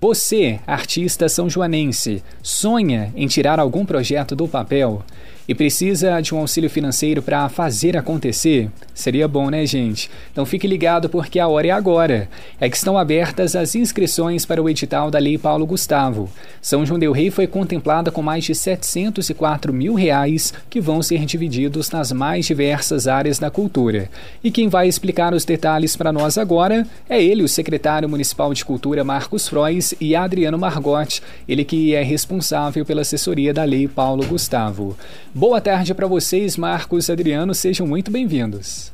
Você, artista são joanense, sonha em tirar algum projeto do papel? E precisa de um auxílio financeiro para fazer acontecer? Seria bom, né, gente? Então fique ligado porque a hora é agora. É que estão abertas as inscrições para o edital da Lei Paulo Gustavo. São João del Rei foi contemplada com mais de 704 mil reais que vão ser divididos nas mais diversas áreas da cultura. E quem vai explicar os detalhes para nós agora é ele, o secretário municipal de Cultura Marcos Frois e Adriano Margotti, ele que é responsável pela assessoria da Lei Paulo Gustavo. Boa tarde para vocês, Marcos e Adriano, sejam muito bem-vindos.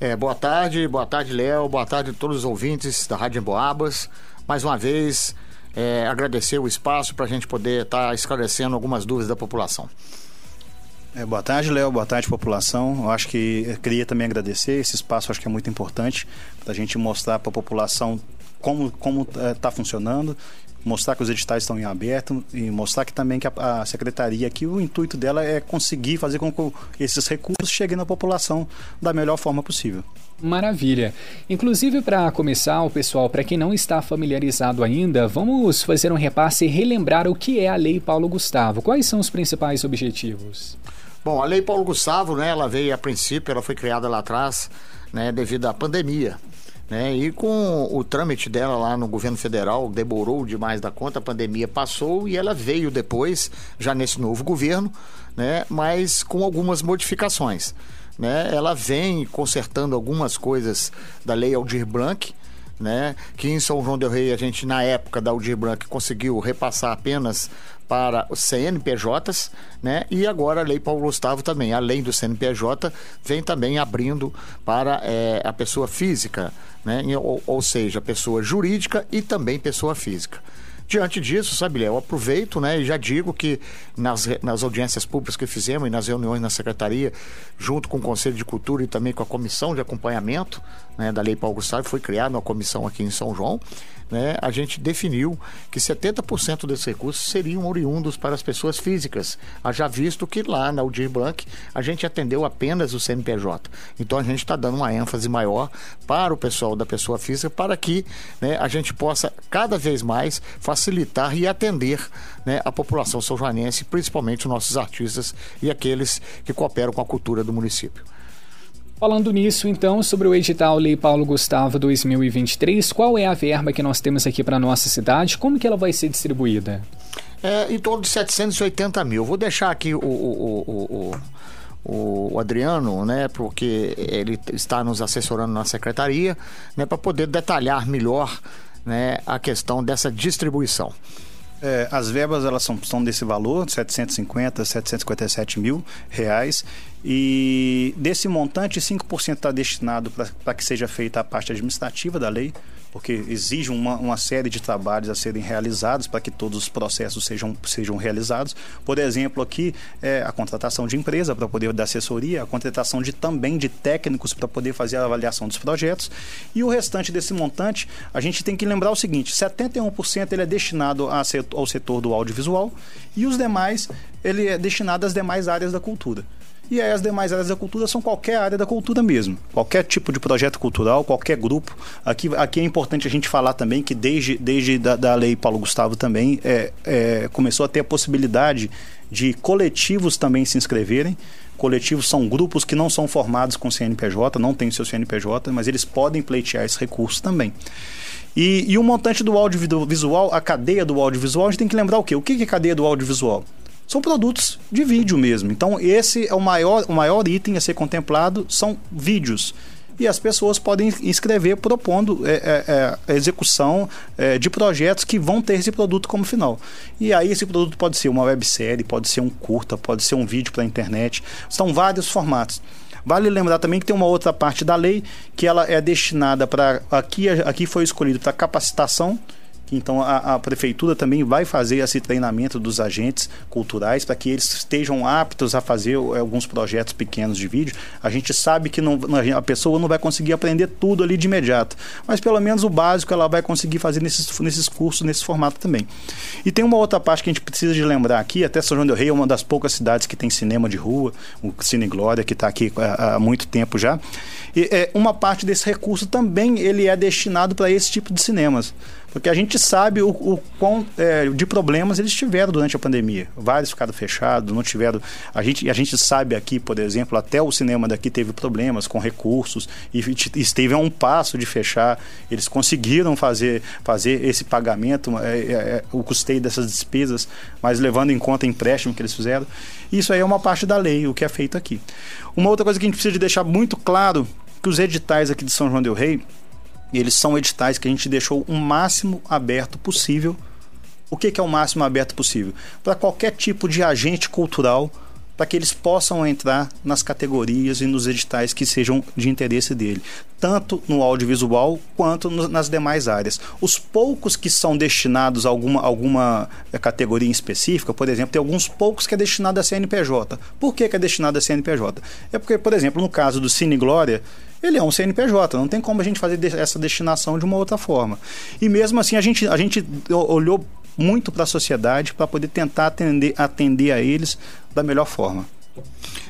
É, boa tarde, boa tarde, Léo, boa tarde a todos os ouvintes da Rádio Emboabas. Mais uma vez, é, agradecer o espaço para a gente poder estar tá esclarecendo algumas dúvidas da população. É, boa tarde, Léo. Boa tarde, população. Eu acho que eu queria também agradecer esse espaço, acho que é muito importante para a gente mostrar para a população como como está é, funcionando mostrar que os editais estão em aberto e mostrar que também que a, a secretaria que o intuito dela é conseguir fazer com que esses recursos cheguem na população da melhor forma possível. Maravilha. Inclusive, para começar, o pessoal, para quem não está familiarizado ainda, vamos fazer um repasse e relembrar o que é a Lei Paulo Gustavo. Quais são os principais objetivos? Bom, a Lei Paulo Gustavo, né, ela veio a princípio, ela foi criada lá atrás, né, devido à pandemia. Né? E com o trâmite dela lá no governo federal, demorou demais da conta, a pandemia passou e ela veio depois, já nesse novo governo, né? mas com algumas modificações. Né? Ela vem consertando algumas coisas da lei Aldir Blanc, né? Que em São João del Rei a gente na época da Aldir Blanc conseguiu repassar apenas para os CNPJs, né? E agora a Lei Paulo Gustavo também, além do CNPJ, vem também abrindo para é, a pessoa física, né? Ou, ou seja, pessoa jurídica e também pessoa física. Diante disso, sabe, Léo, aproveito né, e já digo que nas, nas audiências públicas que fizemos e nas reuniões na secretaria, junto com o Conselho de Cultura e também com a comissão de acompanhamento né, da Lei Paulo Gustavo, foi criada uma comissão aqui em São João né, a gente definiu que 70% desses recursos seriam oriundos para as pessoas físicas. Já visto que lá na Aldir Blanc a gente atendeu apenas o CNPJ. Então a gente está dando uma ênfase maior para o pessoal da pessoa física para que né, a gente possa cada vez mais facilitar e atender né, a população são joanense, principalmente os nossos artistas e aqueles que cooperam com a cultura do município. Falando nisso, então, sobre o edital Lei Paulo Gustavo 2023, qual é a verba que nós temos aqui para nossa cidade? Como que ela vai ser distribuída? É, em torno de 780 mil. Vou deixar aqui o, o, o, o Adriano, né, porque ele está nos assessorando na secretaria, né, para poder detalhar melhor né, a questão dessa distribuição. É, as verbas elas são, são desse valor, 750, 757 mil reais. E desse montante, 5% está destinado para que seja feita a parte administrativa da lei, porque exige uma, uma série de trabalhos a serem realizados para que todos os processos sejam, sejam realizados. Por exemplo, aqui é a contratação de empresa para poder dar assessoria, a contratação de também de técnicos para poder fazer a avaliação dos projetos. E o restante desse montante, a gente tem que lembrar o seguinte: 71% ele é destinado ao setor do audiovisual e os demais ele é destinado às demais áreas da cultura. E aí as demais áreas da cultura são qualquer área da cultura mesmo. Qualquer tipo de projeto cultural, qualquer grupo. Aqui, aqui é importante a gente falar também que desde, desde da, da lei Paulo Gustavo também é, é, começou a ter a possibilidade de coletivos também se inscreverem. Coletivos são grupos que não são formados com CNPJ, não têm seu CNPJ, mas eles podem pleitear esse recurso também. E, e o montante do audiovisual, a cadeia do audiovisual, a gente tem que lembrar o quê? O que é cadeia do audiovisual? São produtos de vídeo mesmo. Então, esse é o maior, o maior item a ser contemplado, são vídeos. E as pessoas podem escrever propondo é, é, é, a execução é, de projetos que vão ter esse produto como final. E aí esse produto pode ser uma websérie, pode ser um curta, pode ser um vídeo para a internet. São vários formatos. Vale lembrar também que tem uma outra parte da lei que ela é destinada para aqui aqui foi escolhido para capacitação então a, a, prefeitura também vai fazer esse treinamento dos agentes culturais para que eles estejam aptos a fazer eh, alguns projetos pequenos de vídeo. A gente sabe que não, a pessoa não vai conseguir aprender tudo ali de imediato, mas pelo menos o básico ela vai conseguir fazer nesses, nesses cursos, nesse formato também. E tem uma outra parte que a gente precisa de lembrar aqui, até São João del Rei é uma das poucas cidades que tem cinema de rua, o Cine Glória, que está aqui há, há muito tempo já. E é, uma parte desse recurso também ele é destinado para esse tipo de cinemas. Porque a gente sabe o, o quão é, de problemas eles tiveram durante a pandemia. Vários ficaram fechados, não tiveram. A gente, a gente sabe aqui, por exemplo, até o cinema daqui teve problemas com recursos e esteve a um passo de fechar. Eles conseguiram fazer, fazer esse pagamento, é, é, é, o custeio dessas despesas, mas levando em conta o empréstimo que eles fizeram. Isso aí é uma parte da lei, o que é feito aqui. Uma outra coisa que a gente precisa de deixar muito claro que os editais aqui de São João del Rei eles são editais que a gente deixou o máximo aberto possível. O que, que é o máximo aberto possível? Para qualquer tipo de agente cultural, para que eles possam entrar nas categorias e nos editais que sejam de interesse dele, tanto no audiovisual quanto no, nas demais áreas. Os poucos que são destinados a alguma, alguma eh, categoria específica, por exemplo, tem alguns poucos que é destinado a CNPJ. Por que, que é destinado a CNPJ? É porque, por exemplo, no caso do Cine Glória, ele é um CNPJ, não tem como a gente fazer essa destinação de uma outra forma. E mesmo assim, a gente, a gente olhou muito para a sociedade para poder tentar atender, atender a eles da melhor forma.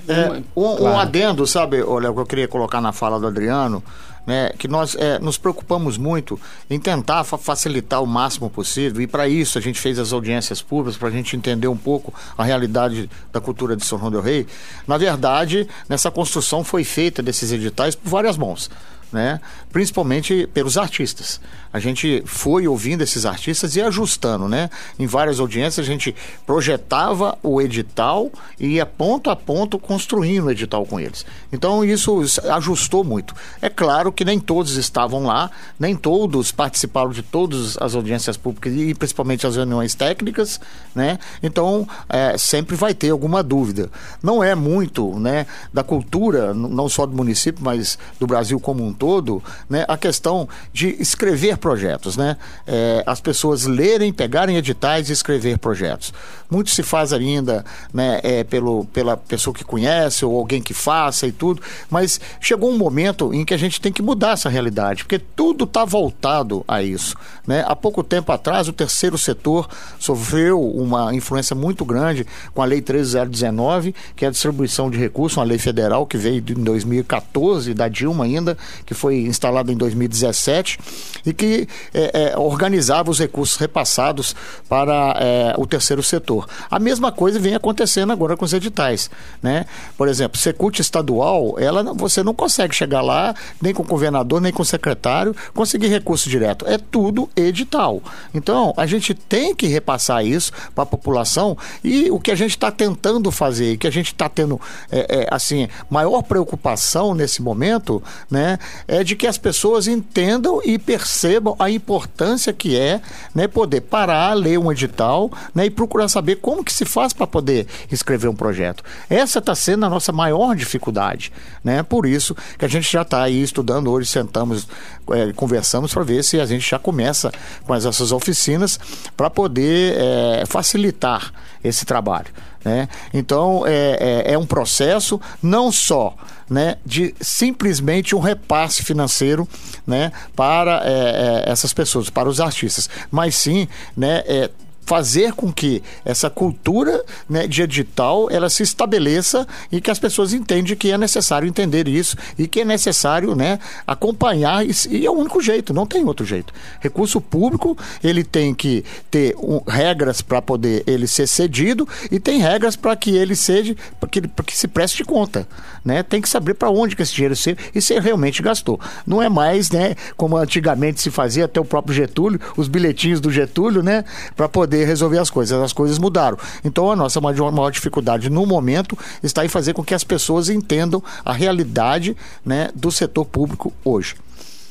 É, um, claro. um adendo, sabe, olha, que eu queria colocar na fala do Adriano, né, que nós é, nos preocupamos muito em tentar fa facilitar o máximo possível e para isso a gente fez as audiências públicas para a gente entender um pouco a realidade da cultura de São João del Rei. Na verdade, nessa construção foi feita desses editais por várias mãos né? principalmente pelos artistas. A gente foi ouvindo esses artistas e ajustando, né? Em várias audiências a gente projetava o edital e ia ponto a ponto construindo o edital com eles. Então isso ajustou muito. É claro que nem todos estavam lá, nem todos participaram de todas as audiências públicas e principalmente as reuniões técnicas, né? Então é, sempre vai ter alguma dúvida. Não é muito, né? Da cultura, não só do município, mas do Brasil como um todo, né, a questão de escrever projetos, né? É, as pessoas lerem, pegarem editais e escrever projetos. Muito se faz ainda, né, é, pelo, pela pessoa que conhece ou alguém que faça e tudo, mas chegou um momento em que a gente tem que mudar essa realidade, porque tudo está voltado a isso, né? Há pouco tempo atrás, o terceiro setor sofreu uma influência muito grande com a Lei 13019, que é a distribuição de recursos, uma lei federal que veio em 2014, da Dilma ainda, que foi instalada em 2017 e que é, é, organizava os recursos repassados para é, o terceiro setor. A mesma coisa vem acontecendo agora com os editais, né? Por exemplo, Secult estadual, ela você não consegue chegar lá nem com o governador nem com o secretário conseguir recurso direto. É tudo edital. Então a gente tem que repassar isso para a população e o que a gente está tentando fazer, que a gente está tendo é, é, assim maior preocupação nesse momento, né, é de que as pessoas entendam e percebam a importância que é né, poder parar, ler um edital né, e procurar saber como que se faz para poder escrever um projeto. Essa está sendo a nossa maior dificuldade. Né? Por isso que a gente já está aí estudando hoje, sentamos, é, conversamos para ver se a gente já começa com essas oficinas para poder é, facilitar esse trabalho. Né? Então, é, é, é, um processo não só né, de simplesmente um repasse financeiro né, para é, é essas pessoas, para os artistas, mas sim né, é, fazer com que essa cultura né, de edital ela se estabeleça e que as pessoas entendam que é necessário entender isso e que é necessário né, acompanhar e, e é o único jeito, não tem outro jeito. Recurso público ele tem que ter um, regras para poder ele ser cedido e tem regras para que ele seja para que, que se preste conta, né? Tem que saber para onde que esse dinheiro se e se realmente gastou. Não é mais, né, como antigamente se fazia até o próprio Getúlio, os bilhetinhos do Getúlio, né, para poder poder resolver as coisas. As coisas mudaram. Então a nossa maior, maior dificuldade no momento está em fazer com que as pessoas entendam a realidade né, do setor público hoje.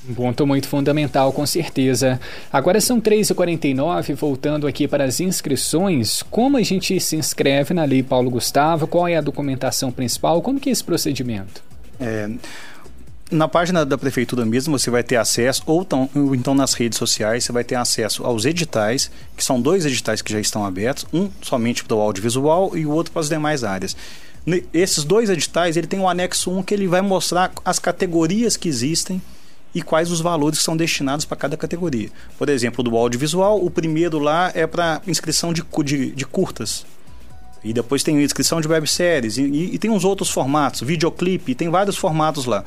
Um ponto muito fundamental, com certeza. Agora são 3h49, voltando aqui para as inscrições. Como a gente se inscreve na Lei Paulo Gustavo? Qual é a documentação principal? Como que é esse procedimento? É, na página da prefeitura mesmo você vai ter acesso, ou, tão, ou, então nas redes sociais, você vai ter acesso aos editais, que são dois editais que já estão abertos, um somente para o audiovisual e o outro para as demais áreas. Esses dois editais, ele tem um anexo 1 que ele vai mostrar as categorias que existem e quais os valores que são destinados para cada categoria. Por exemplo, do audiovisual, o primeiro lá é para inscrição de, de, de curtas, e depois tem inscrição de webséries, e, e, e tem uns outros formatos, videoclipe, tem vários formatos lá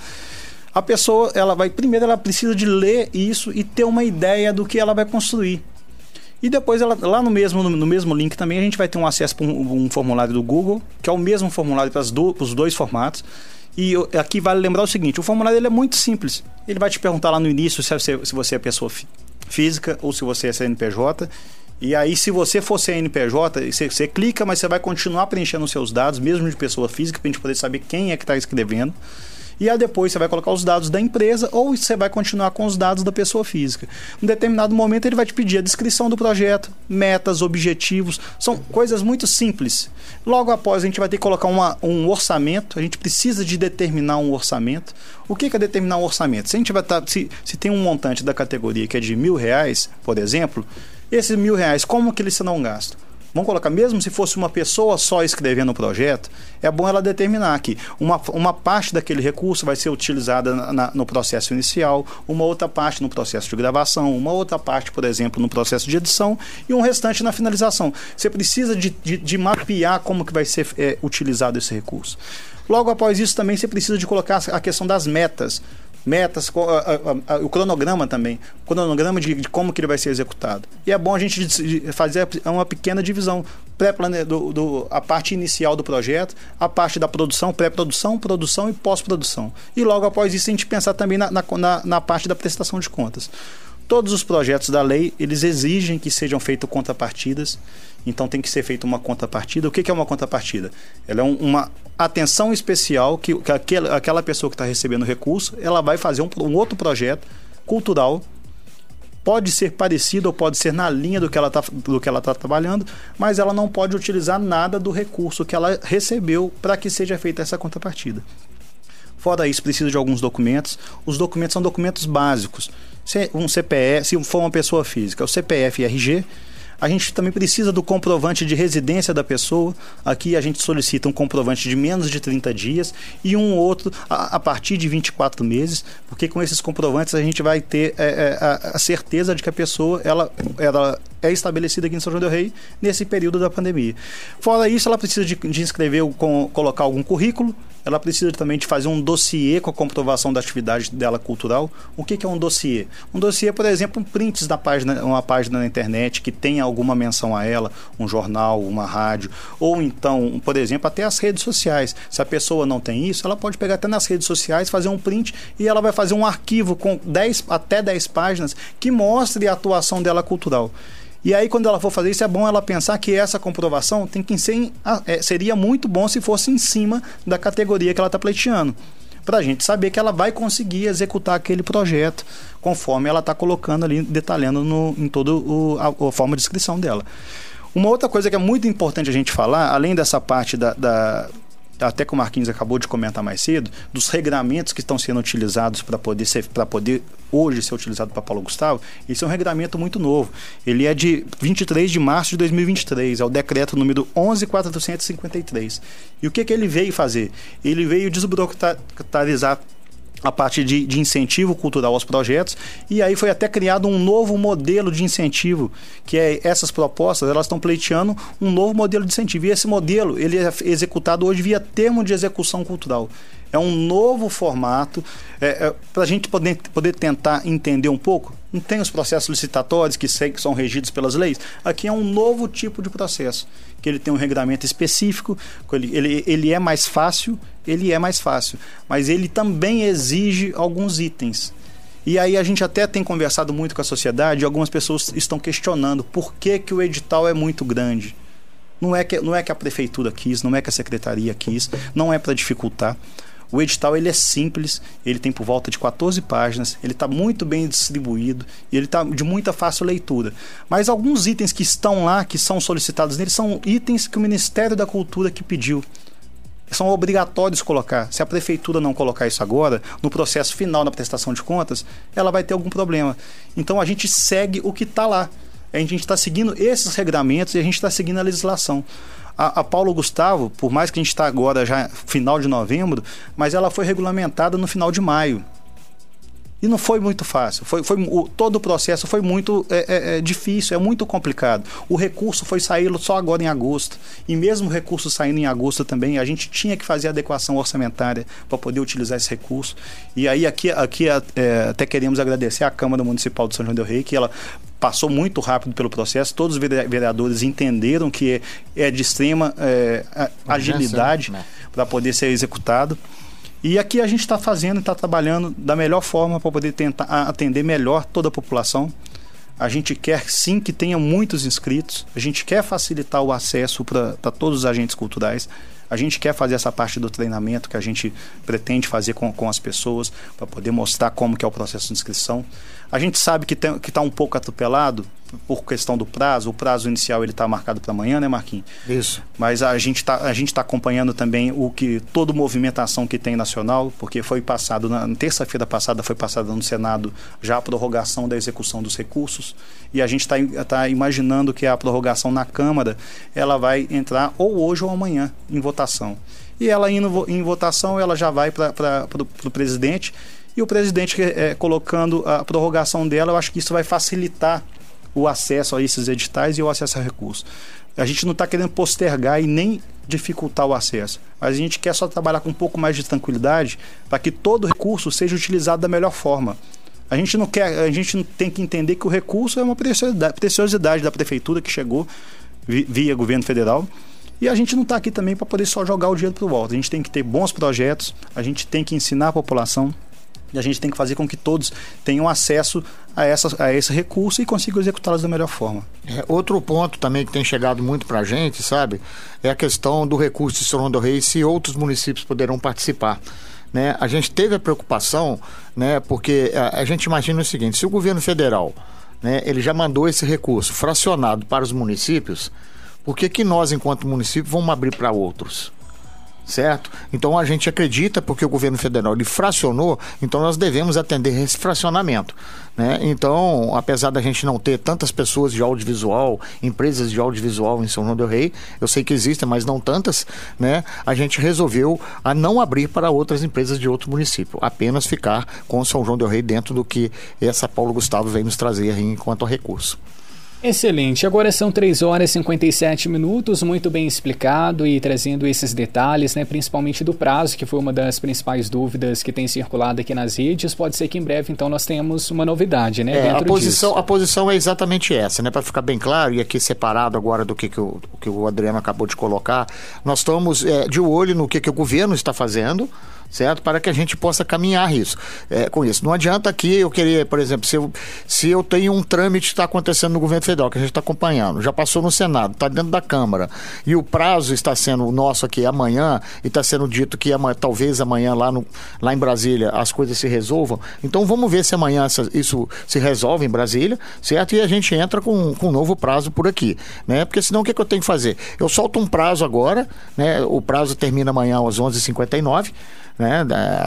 a pessoa ela vai primeiro ela precisa de ler isso e ter uma ideia do que ela vai construir E depois, ela, lá no mesmo, no, mesmo link também, a gente vai ter um acesso para um, um, formulário do Google, que é o mesmo formulário para do, os dois formatos. E eu, aqui vale lembrar o seguinte: o formulário ele é muito simples. Ele vai te perguntar lá no início se você, se você é pessoa física ou se você é CNPJ. E aí, se você for CNPJ, você, você clica, mas você vai continuar preenchendo os seus dados, mesmo de pessoa física, para a gente poder saber quem é que está escrevendo. E aí depois você vai colocar os dados da empresa ou você vai continuar com os dados da pessoa física. Em determinado momento ele vai te pedir a descrição do projeto, metas, objetivos, são coisas muito simples. Logo após a gente vai ter que colocar uma, um orçamento, a gente precisa de determinar um orçamento. O que é determinar um orçamento? Se a gente vai estar, tá, se, se tem um montante da categoria que é de mil reais, por exemplo, esses mil reais, como que eles serão gastos? Vamos colocar, mesmo se fosse uma pessoa só escrevendo o projeto, é bom ela determinar que uma, uma parte daquele recurso vai ser utilizada na, na, no processo inicial, uma outra parte no processo de gravação, uma outra parte, por exemplo, no processo de edição e um restante na finalização. Você precisa de, de, de mapear como que vai ser é, utilizado esse recurso. Logo após isso, também você precisa de colocar a questão das metas metas, a, a, a, o cronograma também, o cronograma de, de, como que ele vai ser executado. E é bom a gente fazer uma pequena divisão, pré do, do, a parte inicial do projeto, a parte da produção, pré-produção, produção e pós-produção. E logo após isso a gente pensar também na, na, na parte da prestação de contas. Todos os projetos da lei, eles exigem que sejam feitas contrapartidas. Então tem que ser feita uma contrapartida. O que é uma contrapartida? Ela é um, uma atenção especial que, que aquela, aquela pessoa que está recebendo recurso, ela vai fazer um, um outro projeto cultural pode ser parecido ou pode ser na linha do que ela está tá trabalhando, mas ela não pode utilizar nada do recurso que ela recebeu para que seja feita essa contrapartida. Fora isso, precisa de alguns documentos. Os documentos são documentos básicos um CPF, se for uma pessoa física, o CPF e RG. A gente também precisa do comprovante de residência da pessoa. Aqui a gente solicita um comprovante de menos de 30 dias e um outro a, a partir de 24 meses, porque com esses comprovantes a gente vai ter é, é, a, a, certeza de que a pessoa ela, ela é estabelecida aqui em São João del Rei nesse período da pandemia. Fora isso, ela precisa de, de inscrever, com, colocar algum currículo, ela precisa também de fazer um dossiê com a comprovação da atividade dela cultural. O que, que é um dossiê? Um dossiê, por exemplo, prints da página, uma página na internet que tenha alguma menção a ela, um jornal, uma rádio, ou então, por exemplo, até as redes sociais. Se a pessoa não tem isso, ela pode pegar até nas redes sociais, fazer um print e ela vai fazer um arquivo com 10, até 10 páginas que mostre a atuação dela cultural. E aí, quando ela for fazer isso, é bom ela pensar que essa comprovação tem que ser, é, seria muito bom se fosse em cima da categoria que ela está pleiteando. Para a gente saber que ela vai conseguir executar aquele projeto conforme ela está colocando ali, detalhando no, em toda a, a forma de inscrição dela. Uma outra coisa que é muito importante a gente falar, além dessa parte da, da até que o Marquinhos acabou de comentar mais cedo, dos regramentos que estão sendo utilizados para poder ser para poder hoje ser utilizado para Paulo Gustavo, esse é um regramento muito novo. Ele é de 23 de março de 2023, é o decreto número 11453. E o que que ele veio fazer? Ele veio desburocratizar a parte de, de, incentivo cultural aos projetos. E aí foi até criado um novo modelo de incentivo que é essas propostas elas estão pleiteando um novo modelo de incentivo. E esse modelo ele é executado hoje via termo de execução cultural. É um novo formato. É, é, para a gente poder, poder tentar entender um pouco não tem os processos licitatórios que, sei, que são regidos pelas leis? Aqui é um novo tipo de processo que ele tem um regulamento específico ele, ele, ele é mais fácil ele é mais fácil. Mas ele também exige alguns itens. E aí a gente até tem conversado muito com a sociedade e algumas pessoas estão questionando por que, que o edital é muito grande. Não é, que, não é que a prefeitura quis, não é que a secretaria quis, não é para dificultar. O edital ele é simples, ele tem por volta de 14 páginas, ele está muito bem distribuído e ele está de muita fácil leitura. Mas alguns itens que estão lá, que são solicitados nele, são itens que o Ministério da Cultura que pediu são obrigatórios colocar. Se a prefeitura não colocar isso agora, no processo final da prestação de contas, ela vai ter algum problema. Então a gente segue o que está lá. A gente está seguindo esses regramentos e a gente está seguindo a legislação. A, a, Paulo Gustavo, por mais que a gente está agora já final de novembro, mas ela foi regulamentada no final de maio. E não foi muito fácil. Foi, foi, o, todo o processo foi muito é, é, é, difícil, é muito complicado. O recurso foi sair só agora em agosto. E mesmo o recurso saindo em agosto também, a gente tinha que fazer adequação orçamentária para poder utilizar esse recurso. E aí aqui, aqui é, até queremos agradecer à Câmara Municipal de São João del Rei, que ela passou muito rápido pelo processo. Todos os vereadores entenderam que é de extrema é, agilidade né? para poder ser executado. E aqui a gente está fazendo, está trabalhando da melhor forma para poder tentar atender melhor toda a população. A gente quer sim que tenha muitos inscritos, a gente quer facilitar o acesso para todos os agentes culturais. A gente quer fazer essa parte do treinamento que a gente pretende fazer com, com as pessoas para poder mostrar como que é o processo de inscrição. A gente sabe que está um pouco atropelado por questão do prazo. O prazo inicial ele está marcado para amanhã, né, Marquinhos? Isso. Mas a gente está a gente tá acompanhando também o que toda movimentação que tem nacional, porque foi passado na terça-feira passada foi passada no Senado já a prorrogação da execução dos recursos e a gente está tá imaginando que a prorrogação na Câmara ela vai entrar ou hoje ou amanhã em votação. E ela indo em votação, ela já vai para o presidente e o presidente é, colocando a prorrogação dela, eu acho que isso vai facilitar o acesso a esses editais e o acesso a recursos. A gente não está querendo postergar e nem dificultar o acesso, mas a gente quer só trabalhar com um pouco mais de tranquilidade para que todo recurso seja utilizado da melhor forma. A gente não quer, a gente tem que entender que o recurso é uma preciosidade, preciosidade da prefeitura que chegou via governo federal. E a gente não está aqui também para poder só jogar o dinheiro para o volta. A gente tem que ter bons projetos, a gente tem que ensinar a população, e a gente tem que fazer com que todos tenham acesso a, essa, a esse recurso e consigam executá-las da melhor forma. É, outro ponto também que tem chegado muito para a gente, sabe, é a questão do recurso de São do Rei se outros municípios poderão participar. Né? A gente teve a preocupação, né, porque a, a gente imagina o seguinte: se o governo federal né, ele já mandou esse recurso fracionado para os municípios, por que, que nós, enquanto município, vamos abrir para outros? Certo? Então a gente acredita, porque o governo federal ele fracionou, então nós devemos atender esse fracionamento. Né? Então, apesar da gente não ter tantas pessoas de audiovisual, empresas de audiovisual em São João del Rei, eu sei que existem, mas não tantas, né? a gente resolveu a não abrir para outras empresas de outro município, apenas ficar com São João del Rei dentro do que essa Paulo Gustavo vem nos trazer enquanto recurso. Excelente. Agora são 3 horas e 57 minutos, muito bem explicado e trazendo esses detalhes, né, principalmente do prazo, que foi uma das principais dúvidas que tem circulado aqui nas redes. Pode ser que em breve, então, nós tenhamos uma novidade, né? É, a posição, disso. a posição é exatamente essa, né? Para ficar bem claro, e aqui separado agora do que, que, o, que o Adriano acabou de colocar, nós estamos é, de olho no que, que o governo está fazendo certo? Para que a gente possa caminhar isso, é, com isso. Não adianta aqui eu querer, por exemplo, se eu, se eu tenho um trâmite que está acontecendo no governo federal, que a gente está acompanhando, já passou no Senado, está dentro da Câmara, e o prazo está sendo nosso aqui amanhã, e está sendo dito que amanhã, talvez amanhã lá, no, lá em Brasília as coisas se resolvam. Então vamos ver se amanhã isso se resolve em Brasília, certo? E a gente entra com, com um novo prazo por aqui, né? Porque senão o que, que eu tenho que fazer? Eu solto um prazo agora, né? O prazo termina amanhã às 11h59, né,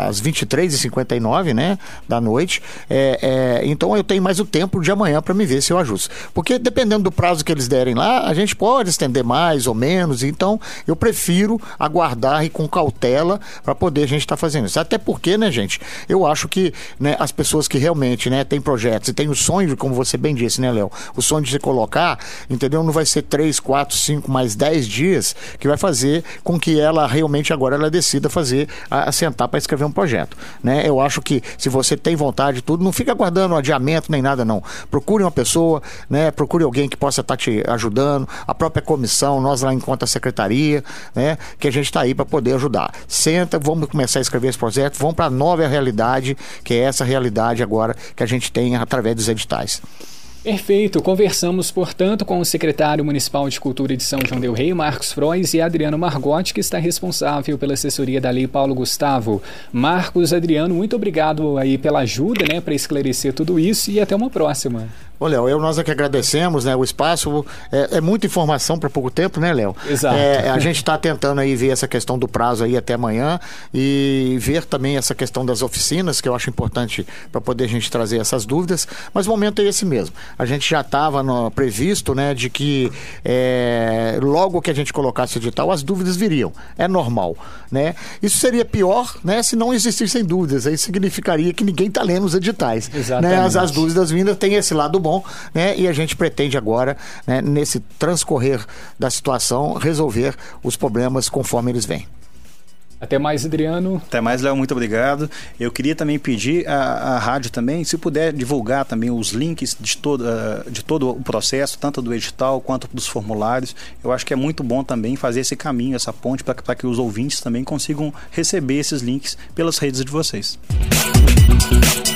às 23h59 né, da noite. É, é, então eu tenho mais o tempo de amanhã para me ver se eu ajusto. Porque dependendo do prazo que eles derem lá, a gente pode estender mais ou menos. Então eu prefiro aguardar e com cautela para poder a gente estar tá fazendo isso. Até porque, né, gente, eu acho que né, as pessoas que realmente né, têm projetos e têm o sonho, como você bem disse, né, Léo? O sonho de se colocar, entendeu? Não vai ser 3, 4, 5, mais 10 dias que vai fazer com que ela realmente agora ela decida fazer a, a sentar para escrever um projeto. Né? Eu acho que se você tem vontade de tudo, não fica aguardando adiamento nem nada, não. Procure uma pessoa, né? procure alguém que possa estar tá te ajudando, a própria comissão, nós lá enquanto a secretaria, né? que a gente está aí para poder ajudar. Senta, vamos começar a escrever esse projeto, vamos para a nova realidade, que é essa realidade agora que a gente tem através dos editais. Perfeito. Conversamos, portanto, com o secretário municipal de Cultura de São João del Rei, Marcos Frois, e Adriano Margotti, que está responsável pela assessoria da Lei Paulo Gustavo. Marcos, Adriano, muito obrigado aí pela ajuda, né, para esclarecer tudo isso e até uma próxima. Ô, Léo, eu, nós é que agradecemos, né? O espaço é, é muita informação para pouco tempo, né, Léo? Exato. É, a gente está tentando aí ver essa questão do prazo aí até amanhã e ver também essa questão das oficinas, que eu acho importante para poder a gente trazer essas dúvidas. Mas o momento é esse mesmo. A gente já estava previsto, né, de que é, logo que a gente colocasse o edital, as dúvidas viriam. É normal, né? Isso seria pior, né, se não existissem dúvidas. Aí significaria que ninguém está lendo os editais. Exatamente. Né? As, as dúvidas vindas têm esse lado bom bom, né? E a gente pretende agora, né, nesse transcorrer da situação, resolver os problemas conforme eles vêm. Até mais, Adriano. Até mais, Léo. Muito obrigado. Eu queria também pedir à, à rádio também, se puder divulgar também os links de todo, uh, de todo o processo, tanto do edital quanto dos formulários. Eu acho que é muito bom também fazer esse caminho, essa ponte, para que os ouvintes também consigam receber esses links pelas redes de vocês. Música